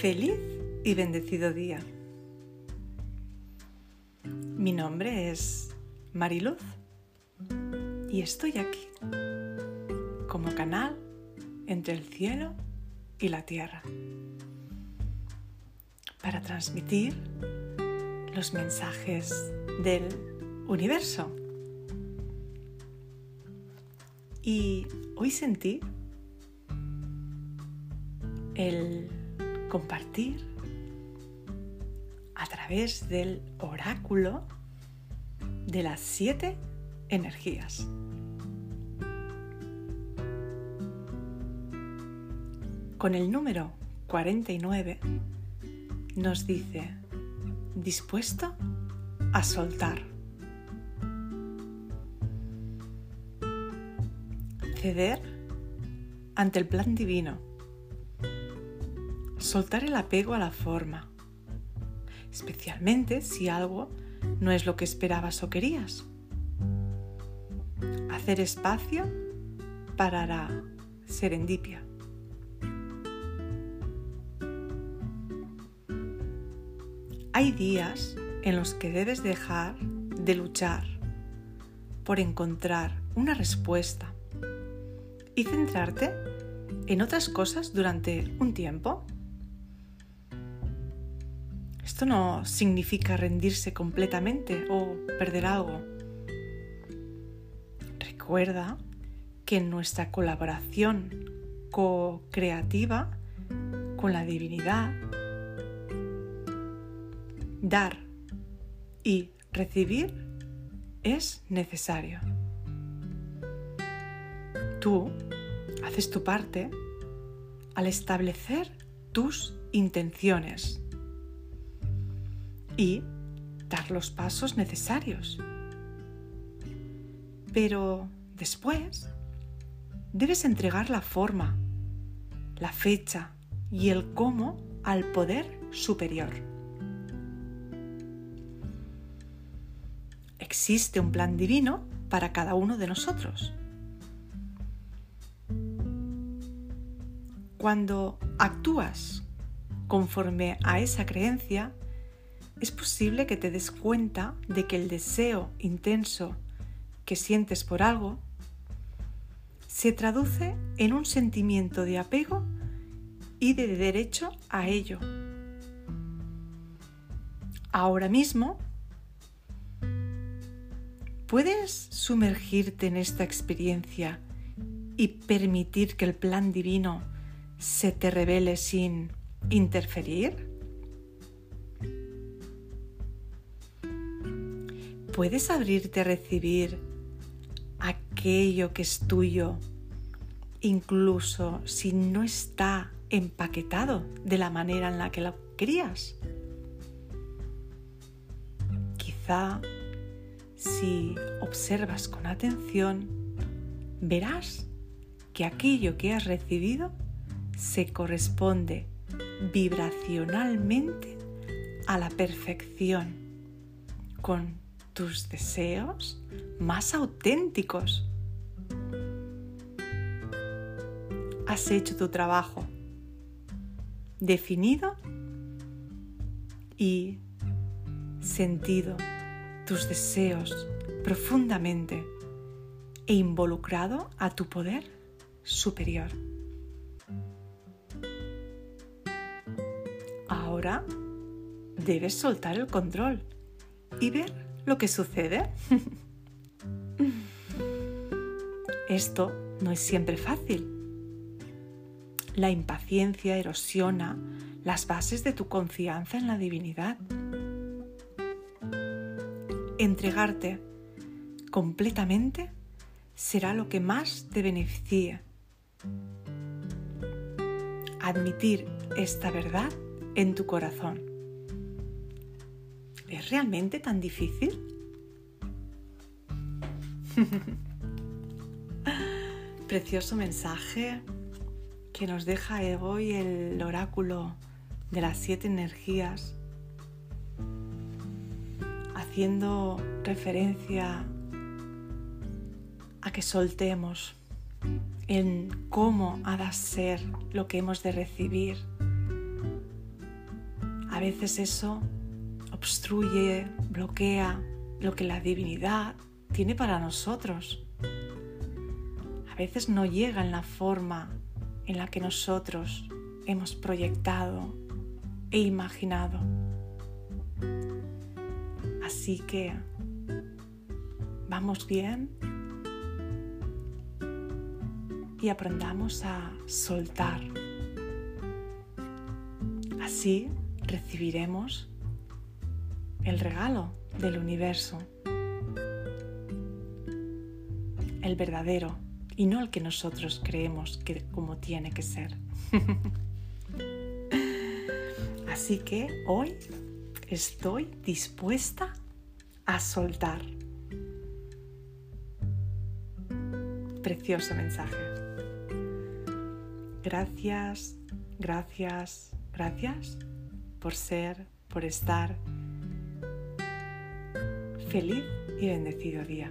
Feliz y bendecido día. Mi nombre es Mariluz y estoy aquí como canal entre el cielo y la tierra para transmitir los mensajes del universo. Y hoy sentí el compartir a través del oráculo de las siete energías. Con el número 49 nos dice, dispuesto a soltar. Ceder ante el plan divino. Soltar el apego a la forma, especialmente si algo no es lo que esperabas o querías. Hacer espacio para la serendipia. Hay días en los que debes dejar de luchar por encontrar una respuesta y centrarte en otras cosas durante un tiempo. Esto no significa rendirse completamente o perder algo. Recuerda que en nuestra colaboración co-creativa con la divinidad dar y recibir es necesario. Tú haces tu parte al establecer tus intenciones y dar los pasos necesarios. Pero después debes entregar la forma, la fecha y el cómo al poder superior. existe un plan divino para cada uno de nosotros. Cuando actúas conforme a esa creencia, es posible que te des cuenta de que el deseo intenso que sientes por algo se traduce en un sentimiento de apego y de derecho a ello. Ahora mismo ¿Puedes sumergirte en esta experiencia y permitir que el plan divino se te revele sin interferir? ¿Puedes abrirte a recibir aquello que es tuyo, incluso si no está empaquetado de la manera en la que lo querías? Quizá si observas con atención, verás que aquello que has recibido se corresponde vibracionalmente a la perfección con tus deseos más auténticos. Has hecho tu trabajo definido y sentido tus deseos profundamente e involucrado a tu poder superior. Ahora debes soltar el control y ver lo que sucede. Esto no es siempre fácil. La impaciencia erosiona las bases de tu confianza en la divinidad entregarte completamente será lo que más te beneficie. Admitir esta verdad en tu corazón. ¿Es realmente tan difícil? Precioso mensaje que nos deja hoy el oráculo de las siete energías haciendo referencia a que soltemos en cómo ha de ser lo que hemos de recibir A veces eso obstruye, bloquea lo que la divinidad tiene para nosotros. A veces no llega en la forma en la que nosotros hemos proyectado e imaginado. Así que vamos bien y aprendamos a soltar. Así recibiremos el regalo del universo, el verdadero y no el que nosotros creemos que como tiene que ser. Así que hoy estoy dispuesta a soltar. Precioso mensaje. Gracias, gracias, gracias por ser, por estar. Feliz y bendecido día.